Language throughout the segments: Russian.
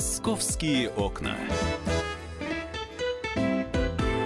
Московские окна.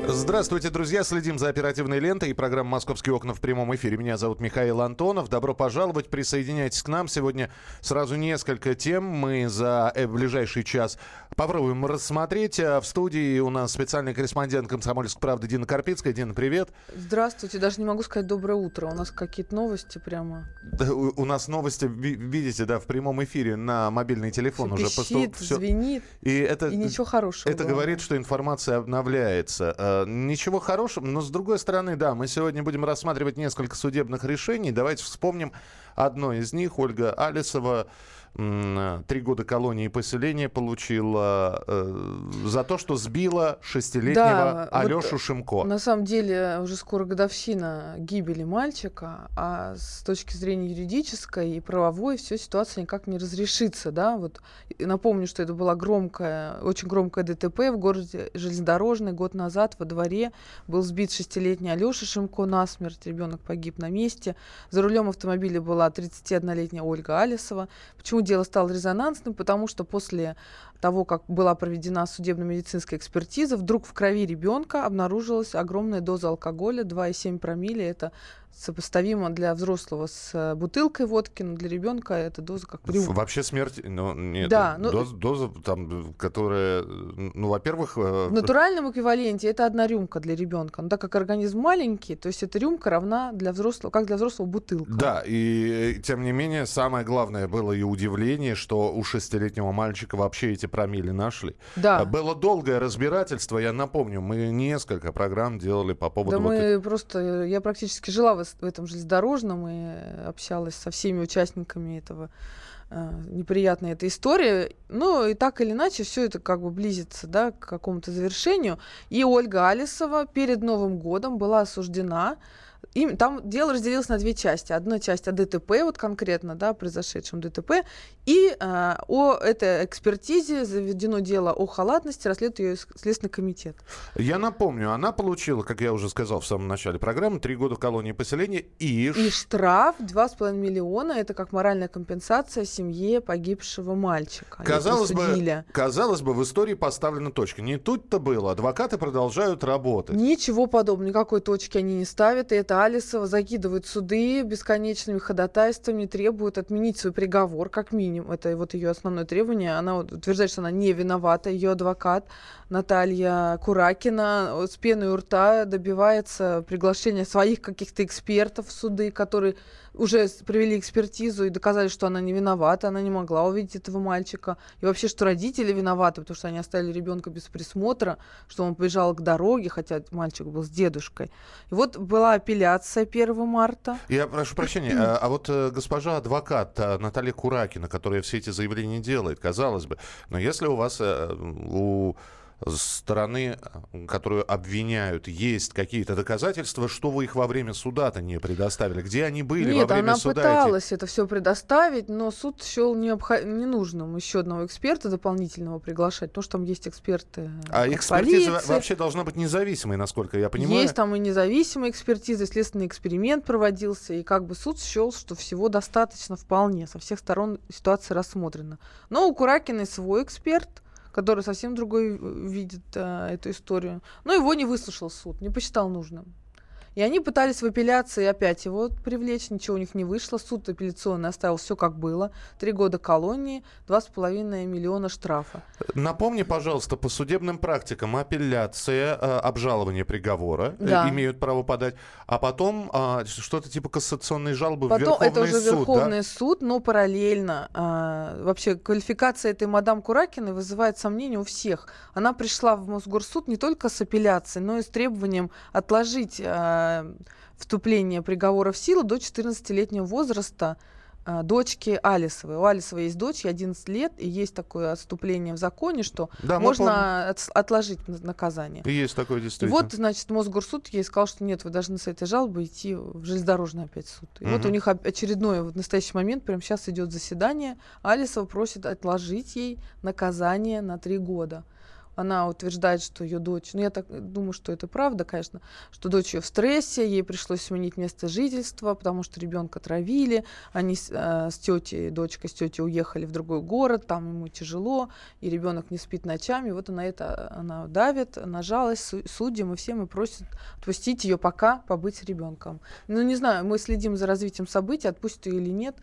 Здравствуйте, друзья. Следим за оперативной лентой и программа «Московские окна» в прямом эфире. Меня зовут Михаил Антонов. Добро пожаловать. Присоединяйтесь к нам. Сегодня сразу несколько тем. Мы за э, ближайший час попробуем рассмотреть. А в студии у нас специальный корреспондент «Комсомольской правды» Дина Карпицкая. Дина, привет. Здравствуйте. Даже не могу сказать доброе утро. У нас какие-то новости прямо. Да, у, у нас новости, видите, да, в прямом эфире на мобильный телефон все уже пищит, все... звенит. И, это, и ничего хорошего. Это главное. говорит, что информация обновляется а, ничего хорошего, но с другой стороны, да, мы сегодня будем рассматривать несколько судебных решений. Давайте вспомним одно из них. Ольга Алисова три года колонии и поселения получила э, за то, что сбила шестилетнего да, Алешу вот Шимко. На самом деле уже скоро годовщина гибели мальчика, а с точки зрения юридической и правовой все ситуация никак не разрешится, да, вот напомню, что это была громкая, очень громкая ДТП в городе железнодорожный год назад во дворе был сбит шестилетний Алеша Шимко насмерть, ребенок погиб на месте, за рулем автомобиля была 31-летняя Ольга Алисова. Почему дело стало резонансным? Потому что после того, как была проведена судебно-медицинская экспертиза, вдруг в крови ребенка обнаружилась огромная доза алкоголя, 2,7 промилле. Это сопоставимо для взрослого с э, бутылкой водки, но для ребенка это доза как рюмка. Вообще смерть, ну, нет, да, ну, доза, доза там, которая, ну, во-первых... Э, в натуральном эквиваленте это одна рюмка для ребенка, но так как организм маленький, то есть эта рюмка равна для взрослого, как для взрослого бутылка. Да, и тем не менее, самое главное было и удивление, что у шестилетнего мальчика вообще эти промили нашли. Да. Было долгое разбирательство, я напомню, мы несколько программ делали по поводу... Да вот мы просто, я практически жила в в этом железнодорожном и общалась со всеми участниками этого э, неприятной этой истории. Ну, и так или иначе, все это как бы близится, да, к какому-то завершению. И Ольга Алисова перед Новым годом была осуждена им, там дело разделилось на две части. Одна часть о ДТП, вот конкретно, да, произошедшем ДТП, и э, о этой экспертизе заведено дело о халатности, расследует ее Следственный комитет. Я напомню, она получила, как я уже сказал в самом начале программы, три года колонии поселения и... И штраф 2,5 миллиона, это как моральная компенсация семье погибшего мальчика. Казалось бы, казалось бы, в истории поставлена точка. Не тут-то было. Адвокаты продолжают работать. Ничего подобного, никакой точки они не ставят, и это Алисова закидывают суды бесконечными ходатайствами, требуют отменить свой приговор, как минимум. Это вот ее основное требование. Она утверждает, что она не виновата. Ее адвокат Наталья Куракина с пеной у рта добивается приглашения своих каких-то экспертов в суды, которые уже провели экспертизу и доказали, что она не виновата, она не могла увидеть этого мальчика. И вообще, что родители виноваты, потому что они оставили ребенка без присмотра, что он побежал к дороге, хотя мальчик был с дедушкой. И вот была апелляция 1 марта. Я прошу прощения, а, а вот э, госпожа адвокат э, Наталья Куракина, которая все эти заявления делает, казалось бы, но если у вас э, у стороны, которую обвиняют, есть какие-то доказательства, что вы их во время суда-то не предоставили? Где они были Нет, во время она суда? пыталась эти... это все предоставить, но суд счел необход... ненужным еще одного эксперта дополнительного приглашать, потому что там есть эксперты А экспертиза полиции. вообще должна быть независимой, насколько я понимаю? Есть там и независимая экспертиза, следственный эксперимент проводился, и как бы суд счел, что всего достаточно вполне, со всех сторон ситуация рассмотрена. Но у Куракиной свой эксперт, который совсем другой э, видит а, эту историю. Но его не выслушал суд, не посчитал нужным. И они пытались в апелляции опять его привлечь, ничего у них не вышло. Суд апелляционный оставил все как было. Три года колонии, два с половиной миллиона штрафа. Напомни, пожалуйста, по судебным практикам апелляция, э, обжалование приговора э, да. имеют право подать, а потом э, что-то типа кассационной жалобы потом, в Верховный суд. Это уже суд, Верховный да? суд, но параллельно. Э, вообще квалификация этой мадам Куракиной вызывает сомнения у всех. Она пришла в Мосгорсуд не только с апелляцией, но и с требованием отложить э, вступления приговора в силу до 14-летнего возраста э, дочки Алисовой. У Алисовой есть дочь, ей 11 лет, и есть такое отступление в законе, что да, можно от, отложить наказание. И есть такое действительно. И вот, значит, Мосгорсуд ей сказал, что нет, вы должны с этой жалобой идти в железнодорожный опять суд. И угу. вот у них очередное, в настоящий момент, прямо сейчас идет заседание, Алисова просит отложить ей наказание на три года она утверждает, что ее дочь, ну я так думаю, что это правда, конечно, что дочь ее в стрессе, ей пришлось сменить место жительства, потому что ребенка травили, они с, э, с тетей, дочка с тетей уехали в другой город, там ему тяжело, и ребенок не спит ночами, вот она это, она давит, нажалась судьям и всем и просит отпустить ее пока побыть с ребенком. Ну не знаю, мы следим за развитием событий, отпустит ее или нет,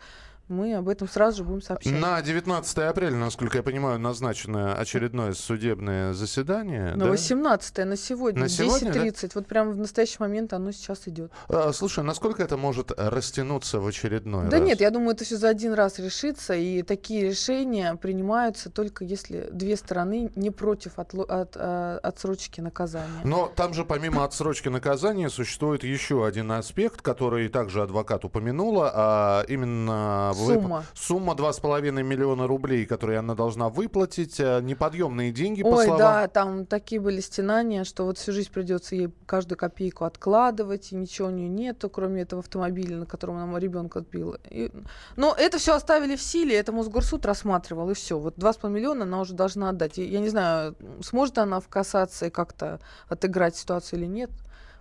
мы об этом сразу же будем сообщать. На 19 апреля, насколько я понимаю, назначено очередное судебное заседание. На да? 18 на сегодня, на 10.30. Да? Вот прямо в настоящий момент оно сейчас идет. А, слушай, насколько это может растянуться в очередной да раз? нет, я думаю, это все за один раз решится, и такие решения принимаются только если две стороны не против от, от, от, а, отсрочки наказания. Но там же помимо отсрочки наказания существует еще один аспект, который также адвокат упомянула, а именно Сумма. Сумма 2,5 миллиона рублей, которые она должна выплатить. Э, неподъемные деньги, Ой, по словам... да, там такие были стенания, что вот всю жизнь придется ей каждую копейку откладывать, и ничего у нее нету, кроме этого автомобиля, на котором она ребенка отбила. И... Но это все оставили в силе, это Мосгорсуд рассматривал, и все. Вот 2,5 миллиона она уже должна отдать. И, я не знаю, сможет она в кассации как-то отыграть ситуацию или нет.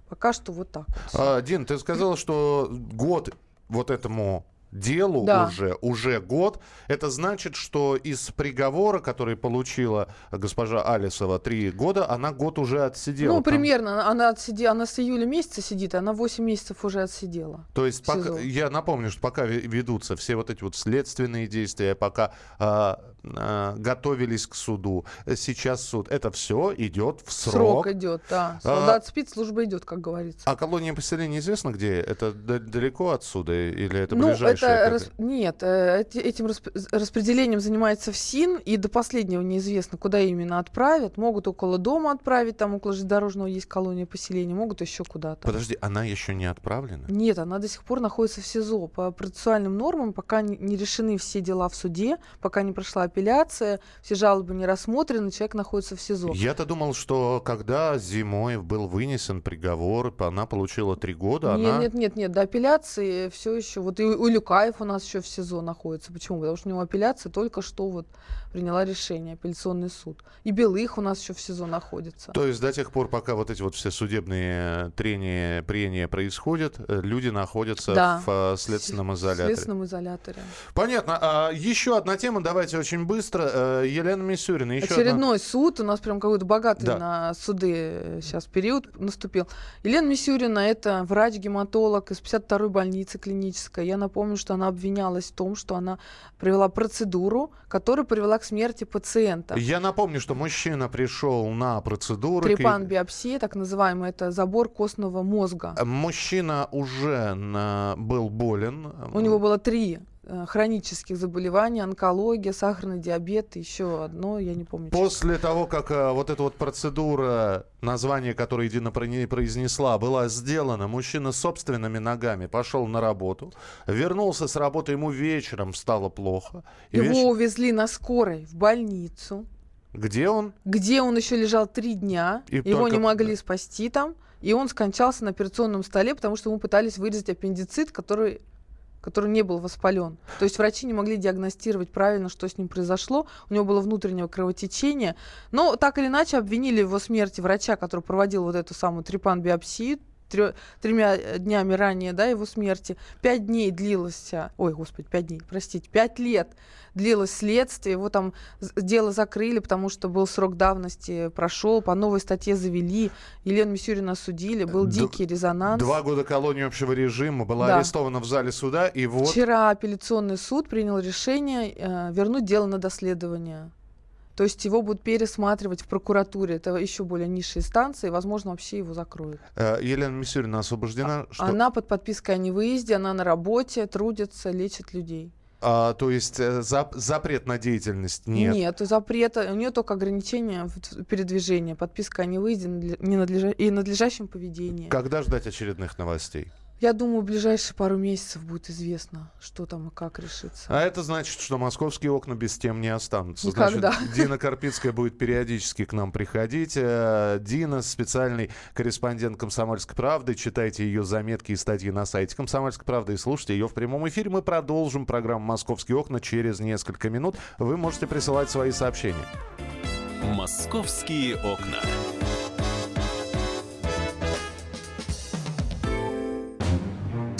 Пока что вот так. Вот. А, Дин, ты сказал, что год вот этому делу да. уже, уже год. Это значит, что из приговора, который получила госпожа Алисова три года, она год уже отсидела. Ну, Там... примерно. Она, отсидела, она с июля месяца сидит, она 8 месяцев уже отсидела. То есть, пока, я напомню, что пока ведутся все вот эти вот следственные действия, пока а, а, готовились к суду, сейчас суд, это все идет в срок. Срок идет, да. А, Солдат а, спит, служба идет, как говорится. А колония поселения известно где? Это далеко отсюда или это ну, ближайшее? это рас... Нет, э, этим распределением занимается ФСИН, и до последнего неизвестно, куда именно отправят. Могут около дома отправить, там около железнодорожного есть колония поселения, могут еще куда-то. Подожди, она еще не отправлена? Нет, она до сих пор находится в СИЗО. По процессуальным нормам пока не решены все дела в суде, пока не прошла апелляция, все жалобы не рассмотрены, человек находится в СИЗО. Я-то думал, что когда зимой был вынесен приговор, она получила три года, нет, она... Нет, нет, нет, до апелляции все еще, вот и у Люкаев у нас еще в СИЗО находится. Почему? Потому что у него апелляция только что вот приняла решение, апелляционный суд. И Белых у нас еще в СИЗО находится. То есть до тех пор, пока вот эти вот все судебные трения, прения происходят, э, люди находятся да. в э, следственном изоляторе. В следственном изоляторе. Понятно. А еще одна тема, давайте очень быстро. Э, Елена Мисюрина. Еще Очередной одна... суд. У нас прям какой-то богатый да. на суды сейчас период наступил. Елена Мисюрина это врач-гематолог из 52-й больницы клинической. Я напомню, что она обвинялась в том, что она провела процедуру, которая привела к смерти пациента. Я напомню, что мужчина пришел на процедуру. Трепан-биопсия, так называемый, это забор костного мозга. Мужчина уже на... был болен. У него было три Э, хронических заболеваний, онкология, сахарный диабет, еще одно, я не помню. После что. того, как а, вот эта вот процедура, название которой Дина произнесла, была сделана, мужчина собственными ногами пошел на работу, вернулся с работы, ему вечером стало плохо. Его веч... увезли на скорой в больницу. Где он? Где он еще лежал три дня, и его только... не могли спасти там. И он скончался на операционном столе, потому что ему пытались вырезать аппендицит, который который не был воспален. То есть врачи не могли диагностировать правильно, что с ним произошло. У него было внутреннее кровотечение. Но так или иначе обвинили его смерти врача, который проводил вот эту самую трепан-биопсию, тремя днями ранее, да, его смерти. Пять дней длилось, ой, господи, пять дней, простите, пять лет длилось следствие, его там дело закрыли, потому что был срок давности прошел, по новой статье завели, Елену Мисюрину осудили, был Д- дикий резонанс. Два года колонии общего режима, была да. арестована в зале суда, и вот... Вчера апелляционный суд принял решение э, вернуть дело на доследование. То есть его будут пересматривать в прокуратуре. Это еще более низшие инстанции. Возможно, вообще его закроют. Э, Елена Мисюрина освобождена. А, что... Она под подпиской о невыезде, она на работе, трудится, лечит людей. А, то есть э, зап запрет на деятельность нет? Нет, запрета. У нее только ограничение передвижения, подписка о невыезде ненадлежа... и надлежащем поведении. Когда ждать очередных новостей? Я думаю, в ближайшие пару месяцев будет известно, что там и как решится. А это значит, что московские окна без тем не останутся. Никогда. Значит, Дина Карпицкая будет периодически к нам приходить. Э, Дина, специальный корреспондент «Комсомольской правды». Читайте ее заметки и статьи на сайте «Комсомольской правды» и слушайте ее в прямом эфире. Мы продолжим программу «Московские окна» через несколько минут. Вы можете присылать свои сообщения. Московские окна.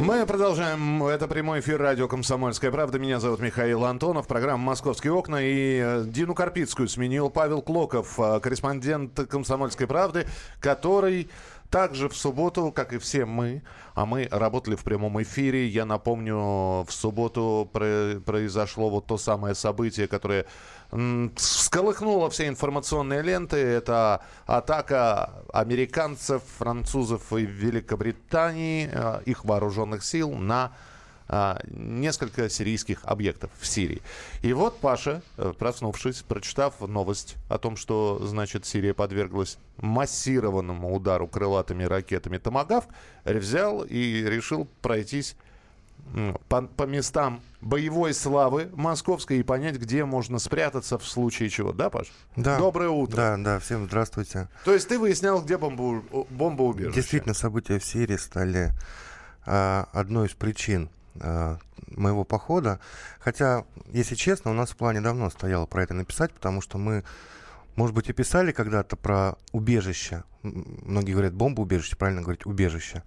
Мы продолжаем. Это прямой эфир радио «Комсомольская правда». Меня зовут Михаил Антонов. Программа «Московские окна». И э, Дину Карпицкую сменил Павел Клоков, э, корреспондент «Комсомольской правды», который также в субботу, как и все мы, а мы работали в прямом эфире. Я напомню, в субботу произошло вот то самое событие, которое всколыхнуло все информационные ленты. Это атака американцев, французов и Великобритании, э, их вооруженных сил на а, несколько сирийских объектов в Сирии. И вот Паша, э, проснувшись, прочитав новость о том, что, значит, Сирия подверглась массированному удару крылатыми ракетами «Томагавк», взял и решил пройтись по, по местам боевой славы московской и понять, где можно спрятаться в случае чего. Да, Паш? Да. Доброе утро. Да, да, всем здравствуйте. То есть ты выяснял, где бомбу, бомбоубежище? Действительно, события в Сирии стали а, одной из причин Э, моего похода. Хотя, если честно, у нас в плане давно стояло про это написать, потому что мы, может быть, и писали когда-то про убежище. Многие говорят бомбоубежище, правильно говорить убежище.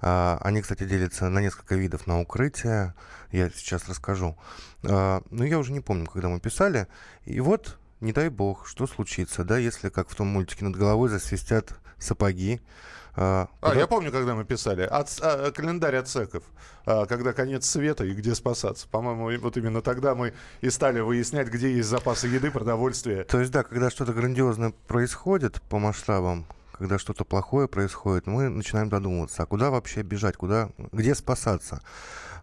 А, они, кстати, делятся на несколько видов на укрытие. Я сейчас расскажу. А, но я уже не помню, когда мы писали. И вот, не дай бог, что случится, да, если, как в том мультике, над головой засвистят сапоги, а, а я помню, когда мы писали. От, а, календарь отсеков. А, когда конец света и где спасаться. По-моему, вот именно тогда мы и стали выяснять, где есть запасы еды, продовольствия. То есть, да, когда что-то грандиозное происходит по масштабам, когда что-то плохое происходит, мы начинаем додумываться, а куда вообще бежать, куда, где спасаться.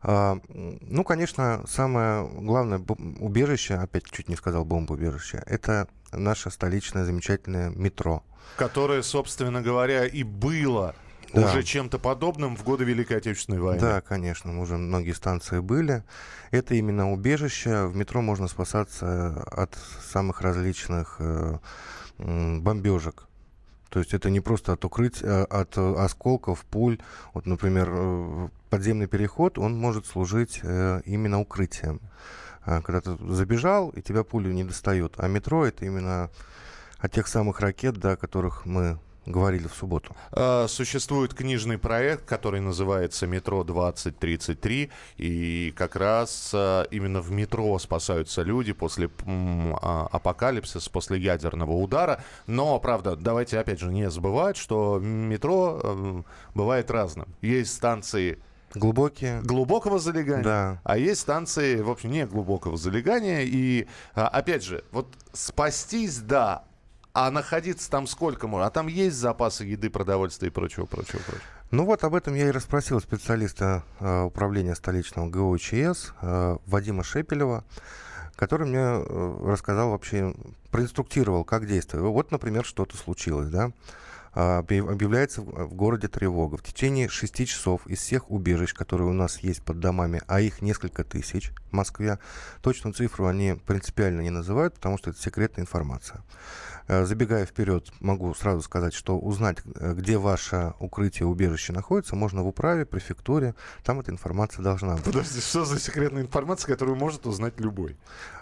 А, ну, конечно, самое главное убежище, опять чуть не сказал бомбоубежище, это наше столичное замечательное метро. Которое, собственно говоря, и было да. уже чем-то подобным в годы Великой Отечественной войны. Да, конечно, уже многие станции были. Это именно убежище. В метро можно спасаться от самых различных э, бомбежек. То есть это не просто от укрытия, а от осколков, пуль. Вот, например, э, подземный переход, он может служить э, именно укрытием. Когда ты забежал, и тебя пули не достают. А метро это именно от тех самых ракет, да, которых мы говорили в субботу. А, существует книжный проект, который называется «Метро 2033», и как раз а, именно в метро спасаются люди после апокалипсиса, после ядерного удара. Но, правда, давайте опять же не забывать, что метро бывает разным. Есть станции Глубокие. Глубокого залегания. Да. А есть станции, в общем, не глубокого залегания. И, а, опять же, вот спастись, да, а находиться там сколько можно? А там есть запасы еды, продовольствия и прочего, прочего, прочего. Ну вот об этом я и расспросил специалиста э, управления столичного ГОЧС э, Вадима Шепелева, который мне э, рассказал вообще, проинструктировал, как действовать. Вот, например, что-то случилось, да. А, объявляется в городе тревога. В течение 6 часов из всех убежищ, которые у нас есть под домами, а их несколько тысяч в Москве, точную цифру они принципиально не называют, потому что это секретная информация. Э, забегая вперед, могу сразу сказать, что узнать, э, где ваше укрытие, убежище находится, можно в управе, префектуре. Там эта информация должна быть. Подожди, что за секретная информация, которую может узнать любой?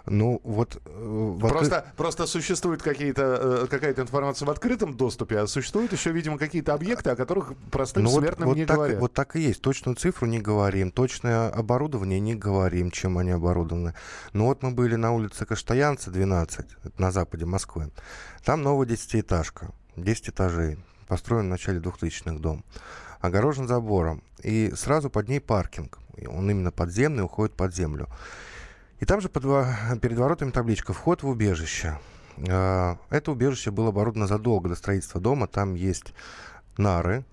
Ну, вот... Э, просто, откры... просто существует какие-то, какая-то информация в открытом доступе, а существуют еще, видимо, какие-то объекты, о которых простым ну, смертным вот, вот не так, говорят. Вот так и есть. Точную цифру не говорим, точное оборудование не говорим, чем они оборудованы. Но вот мы были на улице Каштаянца, 12, на западе Москвы. Там новая десятиэтажка, 10 этажей, построен в начале 2000-х дом, огорожен забором, и сразу под ней паркинг. Он именно подземный, уходит под землю. И там же под, перед воротами табличка «Вход в убежище». Э, Это убежище было оборудовано задолго до строительства дома. Там есть нары,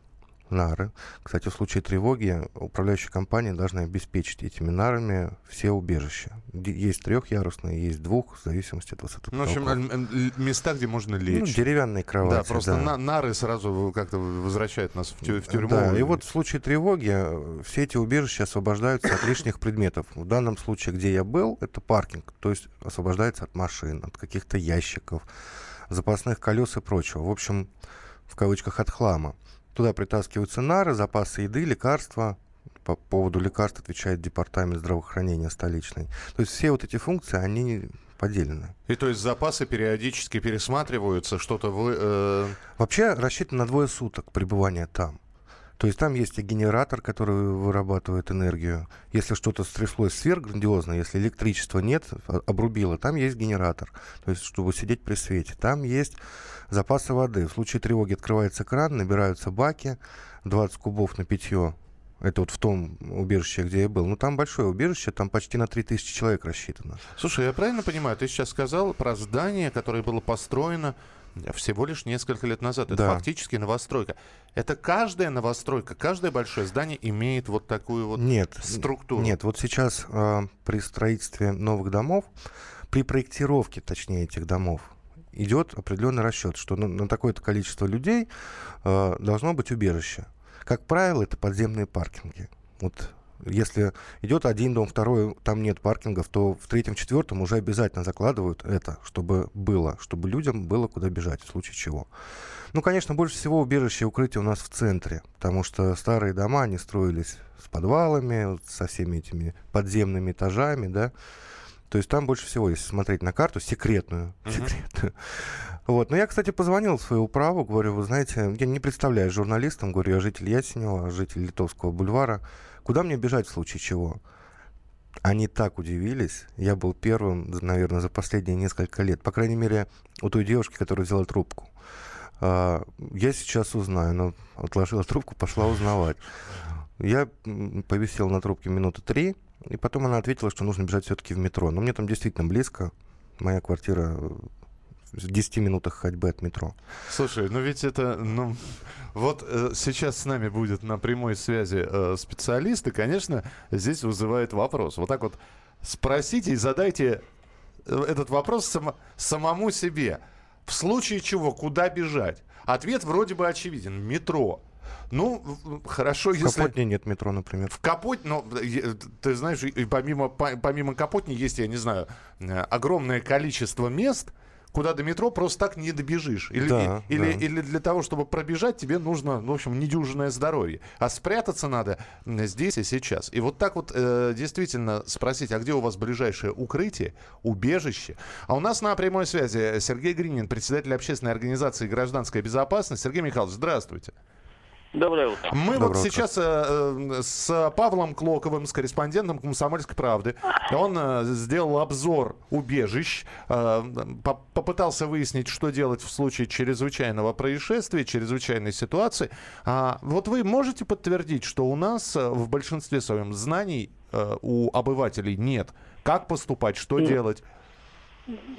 нары. Кстати, в случае тревоги управляющая компания должна обеспечить этими нарами все убежища. Есть трехъярусные, есть двух, в зависимости от высоты Ну, в общем, места, где можно Ну, лечь. деревянные кровати. да, просто да. на- нары сразу как-то возвращают нас в, тю- в тюрьму. Да, и вот в случае тревоги э, все эти убежища освобождаются от лишних предметов. В данном случае, где я был, это паркинг, то есть освобождается от машин, от каких-то ящиков, запасных колес и прочего. В общем, в кавычках от хлама. Туда притаскиваются нары, запасы еды, лекарства. По поводу лекарств отвечает департамент здравоохранения столичный. То есть все вот эти функции, они поделены. И то есть запасы периодически пересматриваются, что-то вы... э, Вообще рассчитано на двое суток пребывания там. То есть там есть и генератор, который вырабатывает энергию. Если что-то стряслось сверхграндиозно, если электричества нет, а- обрубило, там есть генератор. То есть чтобы сидеть при свете. Там есть запасы воды. В случае тревоги открывается кран, набираются баки, 20 кубов на питье. Это вот в том убежище, где я был. Ну, там большое убежище, там почти на 3000 человек рассчитано. Слушай, я правильно понимаю, ты сейчас сказал про здание, которое было построено всего лишь несколько лет назад. Это Да. фактически новостройка. Это каждая новостройка, каждое большое здание имеет вот такую вот Нет, структуру. Нет, вот сейчас а, при строительстве новых домов, при проектировке, точнее, этих домов, идет определенный расчет, что на, на такое-то количество людей а, должно быть убежище. Как правило, это подземные паркинги. Вот если идет один дом, второй, там нет паркингов, то в третьем, четвертом уже обязательно закладывают это, чтобы было, чтобы людям было куда бежать, в случае чего. Ну, конечно, больше всего убежище и укрытие у нас в центре, потому что старые дома, они строились с подвалами, со всеми этими подземными этажами, да. То есть там больше всего, если смотреть на карту, секретную. Мгм. секретную. Вот. Но я, кстати, позвонил в свою управу, говорю, вы знаете, я не представляюсь журналистом, говорю, я житель Ясенева, житель Литовского бульвара. Куда мне бежать в случае чего? Они так удивились. Я был первым, наверное, за последние несколько лет. По крайней мере, у той девушки, которая взяла трубку. А, Я сейчас узнаю. Она отложила трубку, пошла узнавать. Я повисел на трубке минуты три, и потом она ответила, что нужно бежать все-таки в метро. Но мне там действительно близко. Моя квартира в 10 минутах ходьбы от метро. Слушай, ну ведь это, ну, вот э, сейчас с нами будет на прямой связи э, специалист, и, конечно, здесь вызывает вопрос. Вот так вот спросите и задайте э, этот вопрос само- самому себе. В случае чего, куда бежать? Ответ вроде бы очевиден. Метро. Ну, в- хорошо, В если... Капотне нет метро, например. В Капотне, е- ты знаешь, и помимо, по- помимо Капотни есть, я не знаю, э, огромное количество мест, куда до метро просто так не добежишь. Или, Да, или, да. или для того, чтобы пробежать, тебе нужно, ну, в общем, недюжинное здоровье. А спрятаться надо здесь и сейчас. И вот так вот э, действительно спросить, а где у вас ближайшее укрытие, убежище? А у нас на прямой связи Сергей Гринин, председатель общественной организации «Гражданская безопасность». Сергей Михайлович, здравствуйте. Доброе утро. Мы Доброе вот утро. сейчас э, э, с Павлом Клоковым, с корреспондентом «Комсомольской правды», он э, сделал обзор убежищ, э, по- попытался выяснить, что делать в случае чрезвычайного происшествия, чрезвычайной ситуации. А вот вы можете подтвердить, что у нас э, в большинстве своем знаний э, у обывателей нет? Как поступать, что делать?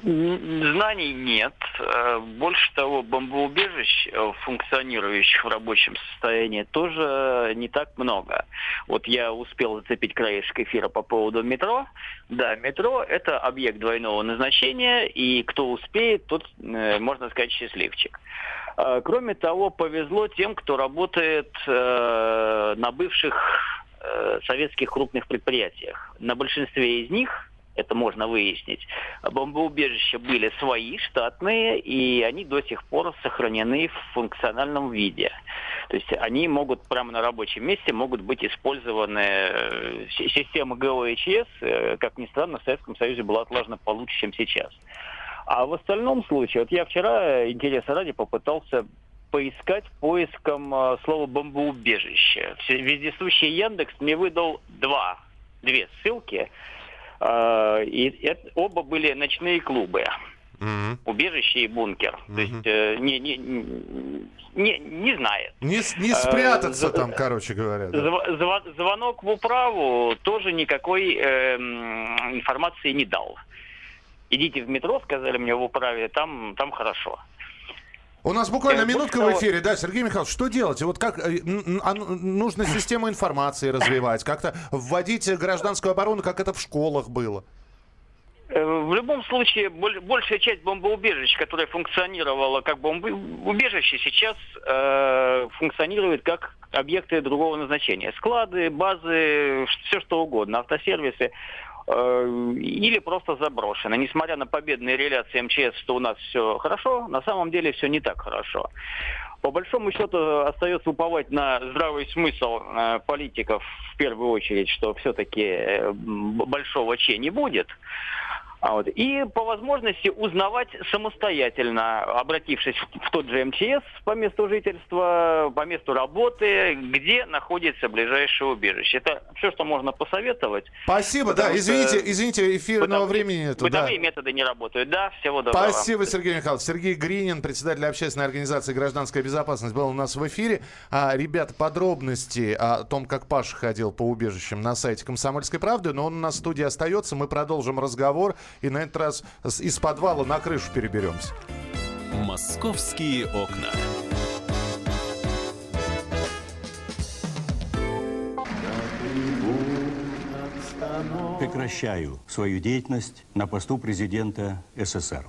Знаний нет. Э, Больше того, бомбоубежищ, э, функционирующих в рабочем состоянии, тоже не так много. Вот я успел зацепить краешек эфира по поводу метро. Да, метро – это объект двойного назначения, и кто успеет, тот, э, можно сказать, счастливчик. Кроме того, повезло тем, кто работает на бывших советских крупных предприятиях. На большинстве из них это можно выяснить. Бомбоубежища были свои, штатные, и они до сих пор сохранены в функциональном виде. То есть они могут прямо на рабочем месте могут быть использованы. э, си- Система ГОХС, э, как ни странно, в Советском Союзе была отлажена получше, чем сейчас. А в остальном случае, вот я вчера, э, интереса ради, попытался поискать поиском слова бомбоубежище. Вездесущий Яндекс мне выдал два, две ссылки. Э, И это- оба были ночные клубы. Мгм. Убежище и бункер. То Мгм. есть э, не, не, не, не знает. Не, не спрятаться за- там, короче говоря. да. Зв- звонок в управу тоже никакой эм, информации не дал. Идите в метро, сказали мне в управе, там, там хорошо. У нас буквально минутка в эфире. Да, Сергей Михайлович, что делать? Вот как э, а, ну, нужно систему информации развивать, как-то вводить гражданскую оборону, как это в школах было. Э, В любом случае, боль- большая часть бомбоубежищ, которая функционировала как бомбоубежище, сейчас э, функционирует как объекты другого назначения. Склады, базы, все что угодно, автосервисы. Э, Или просто заброшено. Несмотря на победные реляции МЧС, что у нас все хорошо, на самом деле все не так хорошо. По большому счету остается уповать на здравый смысл э, политиков в первую очередь, что все-таки большого че не будет. А вот. И по возможности узнавать самостоятельно, обратившись в, тот же МЧС по месту жительства, по месту работы, где находится ближайшее убежище. Это все, что можно посоветовать. Спасибо, да, извините, извините, эфирного Бытовые- времени нету. да. Бытовые методы не работают. Да, всего доброго. Спасибо, Сергей Михайлович. Сергей Гринин, председатель общественной организации «Гражданская безопасность», был у нас в эфире. А, ребята, подробности о том, как Паша ходил по убежищам на сайте «Комсомольской правды», но он у нас в студии остается. Мы продолжим разговор и на этот раз из подвала на крышу переберемся. Московские окна. Прекращаю свою деятельность на посту президента СССР.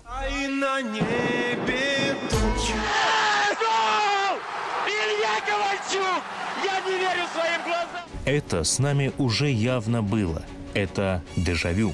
Это с нами уже явно было. Это дежавю.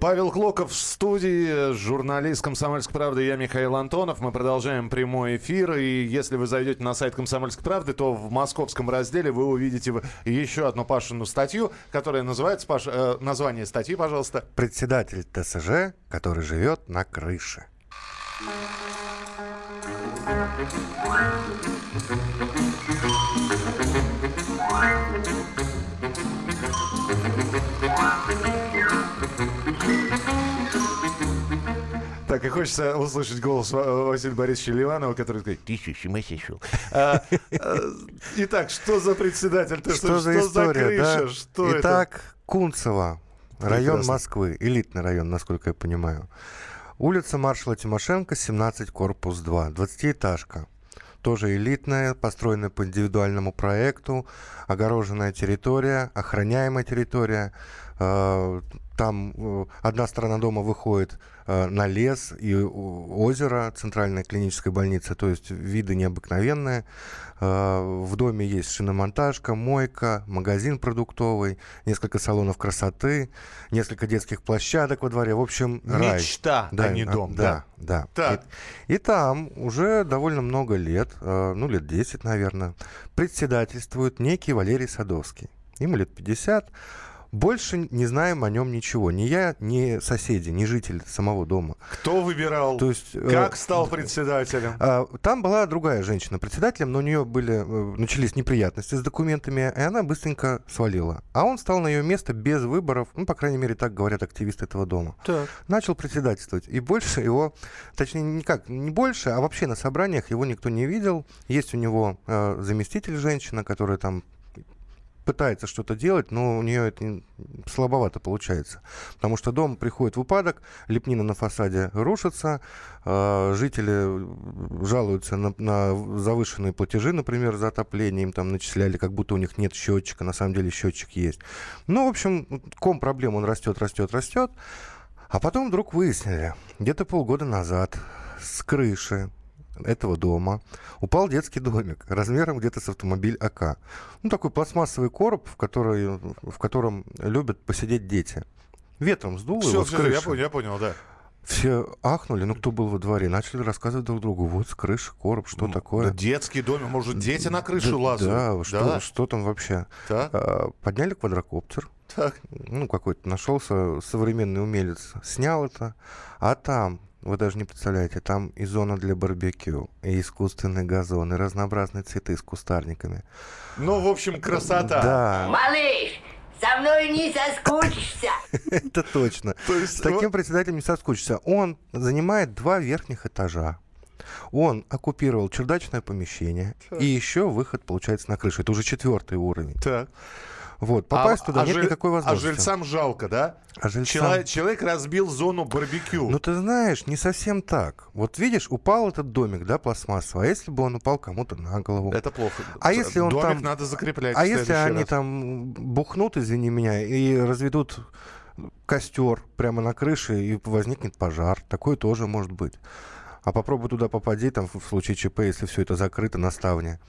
Павел Клоков в студии, журналист «Комсомольской правды», я Михаил Антонов. Мы продолжаем прямой эфир, и если вы зайдете на сайт «Комсомольской правды», то в московском разделе вы увидите еще одну Пашину статью, которая называется, Паш, э, название статьи, пожалуйста. Председатель ТСЖ, который живет на крыше. Так, и хочется услышать голос Ва- Василия Борисовича Ливанова, который говорит, ты ума сошел?» А, а, Итак, что за председатель? Что за история, крыша? да? Что это? Итак, Кунцево, район. Москвы, элитный район, насколько я понимаю. Улица маршала Тимошенко, 17, корпус 2, 20-этажка. Тоже элитная, построенная по индивидуальному проекту, огороженная территория, охраняемая территория. Э, Там э, одна сторона дома выходит на лес и э, озеро, центральная клиническая больница, то есть виды необыкновенные. Э, В доме есть шиномонтажка, мойка, магазин продуктовый, несколько салонов красоты, несколько детских площадок во дворе. В общем, рай. Мечта, а не дом, да. Да, да. Так. И, и там уже довольно много лет, э, ну лет 10, наверное, председательствует некий Валерий Садовский. Ему лет 50. Больше не знаем о нем ничего. Ни я, ни соседи, ни жители самого дома. Кто выбирал? То есть, э, Как стал председателем? а, Там была другая женщина председателем, но у нее были, э, начались неприятности с документами, и она быстренько свалила. А он стал на ее место без выборов, ну, по крайней мере, так говорят активисты этого дома. Начал председательствовать. И больше его, точнее, никак, не больше, а вообще на собраниях его никто не видел. Есть у него э, заместитель женщина, которая там пытается что-то делать, но у нее это слабовато получается. Потому что дом приходит в упадок, лепнина на фасаде рушится, э, жители жалуются на, на завышенные платежи, например, за отопление, им там начисляли, как будто у них нет счетчика, на самом деле счетчик есть. Ну, в общем, ком проблем, он растет, растет, растет. А потом вдруг выяснили, где-то полгода назад с крыши этого дома упал детский домик размером где-то с автомобиль АК. Ну, такой пластмассовый короб, в, который, в котором любят посидеть дети. Ветром сдуло Все, его с все, крыши. я понял, я понял, да. Все ахнули, ну кто был во дворе, начали рассказывать друг другу, вот с крыши короб, что М, такое. да детский дом, может, дети на крышу Да, лазают? Да, что, Да? что там вообще? Так. А, Подняли квадрокоптер. Так. Ну, какой-то нашелся современный умелец, снял это. А там вы даже не представляете, там и зона для барбекю, и искусственный газон, и разнообразные цветы с кустарниками. Ну, в общем, красота. Да. Малыш, со мной не соскучишься. Это точно. С таким председателем не соскучишься. Он занимает два верхних этажа. Он оккупировал чердачное помещение, и еще выход получается на крышу. Это уже четвертый уровень. Так. Вот, попасть а, туда а нет жи- никакой возможности. А жильцам жалко, да? А жильцам- Чело- Человек разбил зону барбекю. Ну, ты знаешь, не совсем так. Вот видишь, упал этот домик, да, пластмассовый. А если бы он упал кому-то на голову? Это плохо. А если он Домик там... надо закреплять А если они раз. там бухнут, извини меня, и разведут костер прямо на крыше, и возникнет пожар. Такое тоже может быть. А попробуй туда попади, там, в случае ЧП, если все это закрыто на ставне.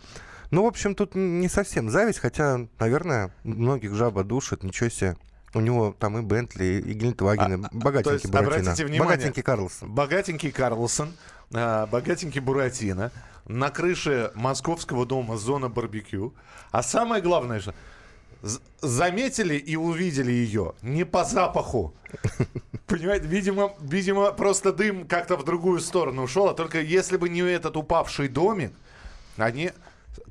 Ну, в общем, тут не совсем зависть, хотя, наверное, многих жаба душит, ничего себе. У него там и Бентли, и Гелендвагены, А, то богатенький есть, Буратино. обратите внимание, Богатенький Карлсон. Богатенький Карлсон, а, богатенький Буратино, на крыше московского дома зона барбекю. А самое главное, что заметили и увидели ее не по запаху. Понимаете, видимо, видимо, просто дым как-то в другую сторону ушел. А только если бы не этот упавший домик, они...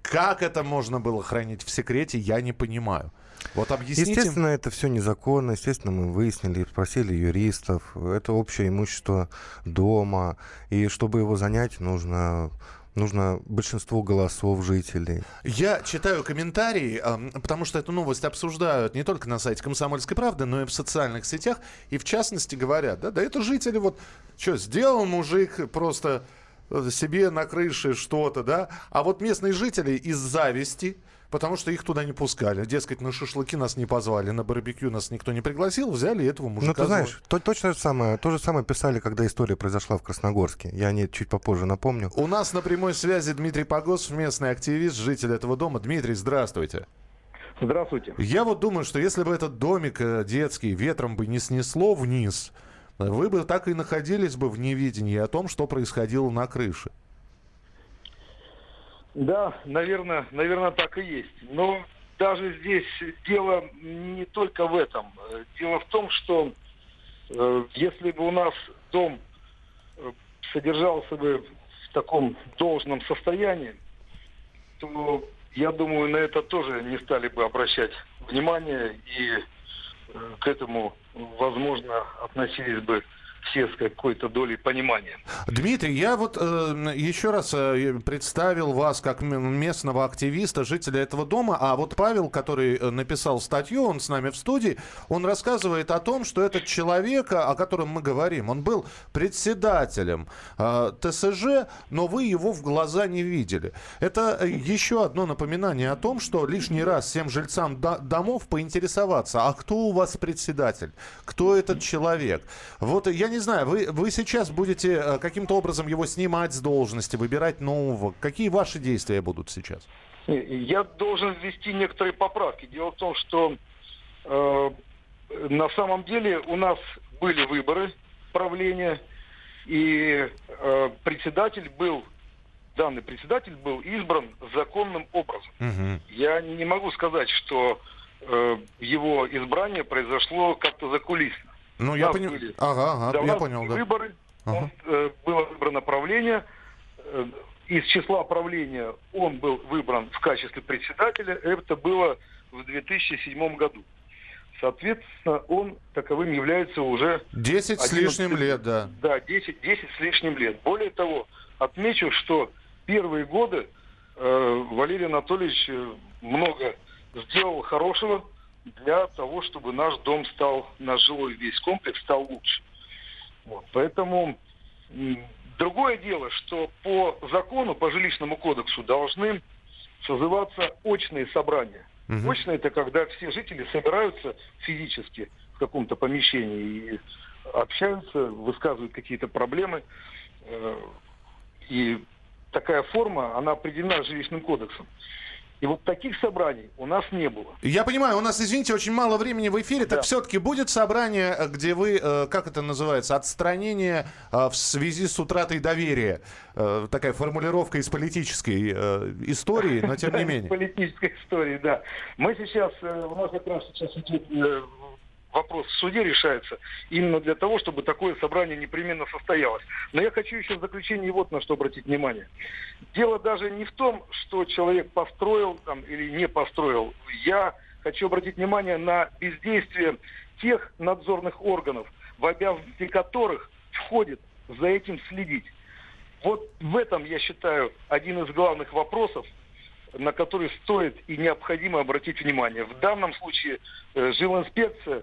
Как это можно было хранить в секрете, я не понимаю. Вот объясните... Естественно, это все незаконно. Естественно, мы выяснили, спросили юристов. Это общее имущество дома. И чтобы его занять, нужно, нужно большинство голосов жителей. Я читаю комментарии, эм, потому что эту новость обсуждают не только на сайте «Комсомольской правды», но и в социальных сетях. И в частности говорят, да, да это жители вот, что, сделал мужик просто себе на крыше что-то, да, а вот местные жители из зависти, потому что их туда не пускали. Дескать, на шашлыки нас не позвали, на барбекю нас никто не пригласил, взяли этого мужика. Ну, ты знаешь, то, точно же самое, то же самое писали, когда история произошла в Красногорске. Я о ней чуть попозже напомню. У нас на прямой связи Дмитрий Погосов, местный активист, житель этого дома. Дмитрий, здравствуйте. Здравствуйте. Я вот думаю, что если бы этот домик э, детский ветром бы не снесло вниз, вы бы так и находились бы в невидении о том, что происходило на крыше. Да, наверное, наверное, так и есть. Но даже здесь дело не только в этом. Дело в том, что э, если бы у нас дом э, содержался бы в таком должном состоянии, то я думаю, на это тоже не стали бы обращать внимание и к этому, возможно, относились бы все с какой-то долей понимания. Дмитрий, я вот э, еще раз э, представил вас как местного активиста, жителя этого дома, а вот Павел, который э, написал статью, он с нами в студии, он рассказывает о том, что этот человек, о котором мы говорим, он был председателем э, ТСЖ, но вы его в глаза не видели. Это э, еще одно напоминание о том, что лишний раз всем жильцам до- домов поинтересоваться, а кто у вас председатель, кто этот человек. Вот я не знаю, вы, вы сейчас будете э, каким-то образом его снимать с должности, выбирать нового. Какие ваши действия будут сейчас? Я должен ввести некоторые поправки. Дело в том, что э, на самом деле у нас были выборы правления, и э, председатель был, данный председатель был избран законным образом. Я не могу сказать, что э, его избрание произошло как-то закулисно. Ну, я были- Ага, ага, я понял, да. выборы, Ага. он, э, было выбрано правление. Э, из числа правления он был выбран в качестве председателя. Это было в 2007 году. Соответственно, он таковым является уже... 10 с 11 лишним лет, да. Да, 10, 10 с лишним лет. Более того, отмечу, что первые годы э, Валерий Анатольевич э, много сделал хорошего для того, чтобы наш дом стал, наш жилой весь комплекс стал лучше. Вот. Поэтому другое дело, что по закону, по жилищному кодексу должны созываться очные собрания. Мгм. Очные это когда все жители собираются физически в каком-то помещении и общаются, высказывают какие-то проблемы. Э, И такая форма, она определена жилищным кодексом. И вот таких собраний у нас не было. Я понимаю, у нас, извините, очень мало времени в эфире. Так все-таки будет собрание, э, где вы, э, как это называется, отстранение э, в связи с утратой доверия. Такая формулировка из политической истории, но тем не Да, менее. Политической истории, да. Мы сейчас, у нас как раз сейчас идет вопрос в суде решается именно для того, чтобы такое собрание непременно состоялось. Но я хочу еще в заключении вот на что обратить внимание. Дело даже не в том, что человек построил там, или не построил. Я хочу обратить внимание на бездействие тех надзорных органов, в обязанности которых входит за этим следить. Вот в этом, я считаю, один из главных вопросов, на который стоит и необходимо обратить внимание. В данном случае э, жилинспекция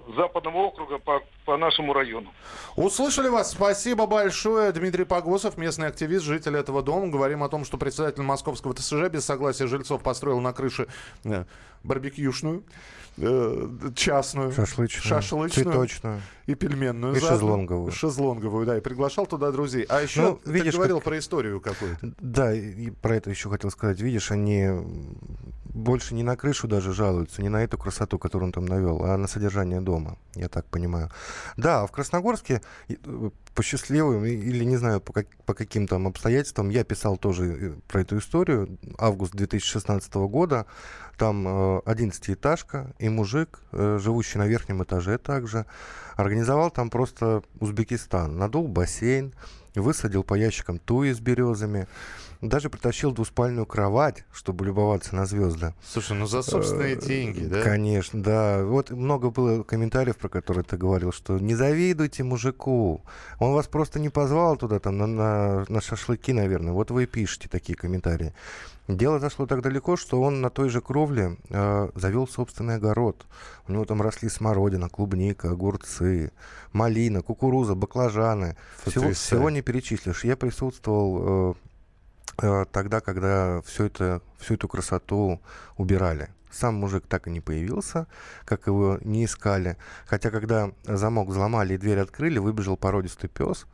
Западного округа по, по нашему району. Услышали вас. Спасибо большое. Дмитрий Погосов, местный активист, житель этого дома. Говорим о том, что председатель московского ТСЖ без согласия жильцов построил на крыше э, барбекюшную. Э, частную, шашлычную, шашлычную цветочную и пельменную. И заодно. шезлонговую. Шезлонговую, да, и приглашал туда друзей. А еще ну, ты видишь, говорил как... про историю какую-то. Да, и про это еще хотел сказать. Видишь, они больше не на крышу даже жалуются, не на эту красоту, которую он там навел, а на содержание дома, я так понимаю. Да, в Красногорске э, по счастливым или не знаю по, как, по каким там обстоятельствам я писал тоже э, про эту историю. Август 2016 года. Там э, 11-этажка и мужик, живущий на верхнем этаже также, организовал там просто Узбекистан. Надул бассейн, высадил по ящикам туи с березами, даже притащил двуспальную кровать, чтобы любоваться на звезды. Слушай, ну за собственные э, деньги, да? Конечно, да. Вот много было комментариев, про которые ты говорил, что не завидуйте мужику. Он вас просто не позвал туда, там, на, на, на шашлыки, наверное. Вот вы и пишете такие комментарии. Дело зашло так далеко, что он на той же кровле э, завел собственный огород. У него там росли смородина, клубника, огурцы, малина, кукуруза, баклажаны. Всего, всего не перечислишь. Я присутствовал э, э, тогда, когда все это, всю эту красоту убирали. Сам мужик так и не появился, как его не искали. Хотя, когда замок взломали и дверь открыли, выбежал породистый пес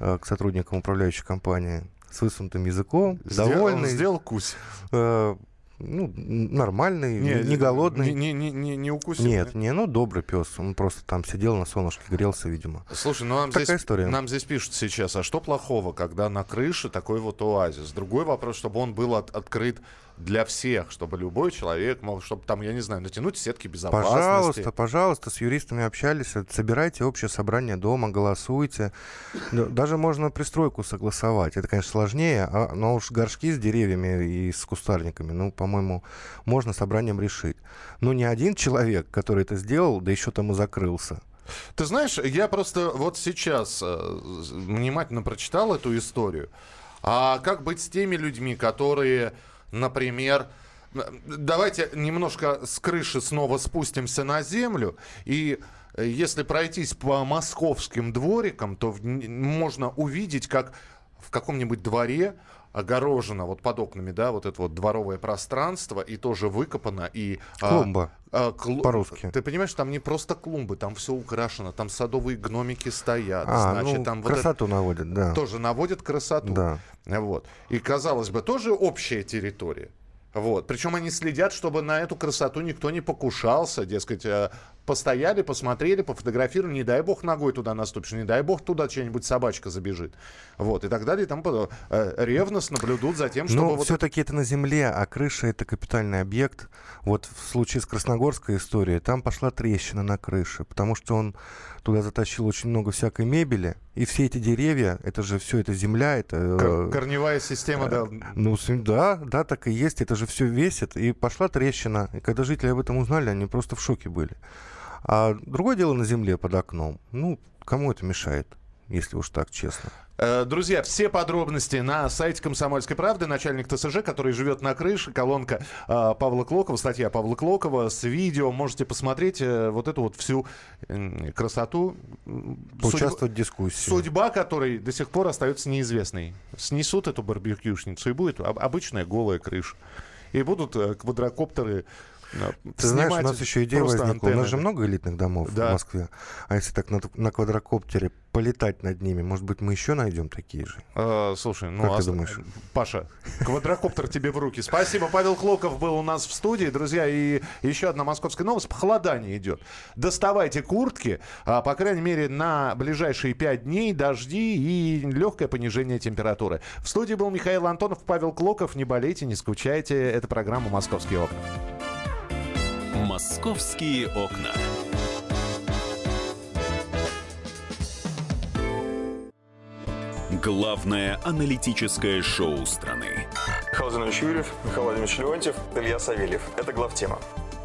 э, к сотрудникам управляющей компании с высунутым языком, Сделал, довольный. сделал кусь. Э, ну, нормальный, не, не голодный. Не, не, не, не укусил? Нет, не, ну, добрый пес. Он просто там сидел на солнышке, грелся, видимо. Слушай, ну нам, Такая здесь, история. нам здесь пишут сейчас, а что плохого, когда на крыше такой вот оазис? Другой вопрос, чтобы он был от, открыт для всех, чтобы любой человек мог, чтобы там, я не знаю, натянуть сетки безопасности. Пожалуйста, пожалуйста, с юристами общались, собирайте общее собрание дома, голосуйте. Даже можно пристройку согласовать. Это, конечно, сложнее, а, но уж горшки с деревьями и с кустарниками, ну, по-моему, можно собранием решить. Но не один человек, который это сделал, да еще там и закрылся. Ты знаешь, я просто вот сейчас э, внимательно прочитал эту историю. А как быть с теми людьми, которые например, давайте немножко с крыши снова спустимся на землю и э, если пройтись по московским дворикам, то можно увидеть, как в каком-нибудь дворе огорожено вот под окнами, да, вот это вот дворовое пространство, и тоже выкопано, и... А, Клумба, а, а, клу... по-русски. Ты понимаешь, там не просто клумбы, там все украшено, там садовые гномики стоят, а, значит, ну, там... красоту вот это... наводят, да. Тоже наводят красоту. Да. Вот. И, казалось бы, тоже общая территория. Вот. Причем они следят, чтобы на эту красоту никто не покушался, дескать, э, постояли, посмотрели, пофотографировали, не дай бог ногой туда наступишь, не дай бог туда чья-нибудь собачка забежит. Вот, и так далее, и там э, ревностно наблюдут за тем, чтобы... Но вот все-таки это на земле, а крыша — это капитальный объект. Вот в случае с Красногорской историей, там пошла трещина на крыше, потому что он туда затащил очень много всякой мебели, и все эти деревья, это же все, это земля, это... Кор- корневая система, да. Ну, да, да, так и есть, это же все весит, и пошла трещина. И когда жители об этом узнали, они просто в шоке были. А другое дело на земле под окном. Ну, кому это мешает, если уж так честно? Э, друзья, все подробности на сайте «Комсомольской правды». Начальник ТСЖ, который живет на крыше. Колонка э, Павла Клокова, статья Павла Клокова с видео. Можете посмотреть э, вот эту вот всю красоту. Поучаствовать судьба, в дискуссии. Судьба которой до сих пор остается неизвестной. Снесут эту барбекюшницу, и будет обычная голая крыша. И будут квадрокоптеры ты знаешь, у нас еще идея возникла. Антенны. У нас же много элитных домов да. в Москве. А если так на, на квадрокоптере полетать над ними, может быть, мы еще найдем такие же? А, слушай, ну, как а, ты думаешь? Паша, квадрокоптер тебе в руки. Спасибо. Павел Клоков был у нас в студии. Друзья, и еще одна московская новость. Похолодание идет. Доставайте куртки. А, по крайней мере, на ближайшие пять дней дожди и легкое понижение температуры. В студии был Михаил Антонов, Павел Клоков. Не болейте, не скучайте. Это программа «Московские окна». «Московские окна». Главное аналитическое шоу страны. Михаил Юрьев, Михаил Владимирович Леонтьев, Илья Савельев. Это главтема.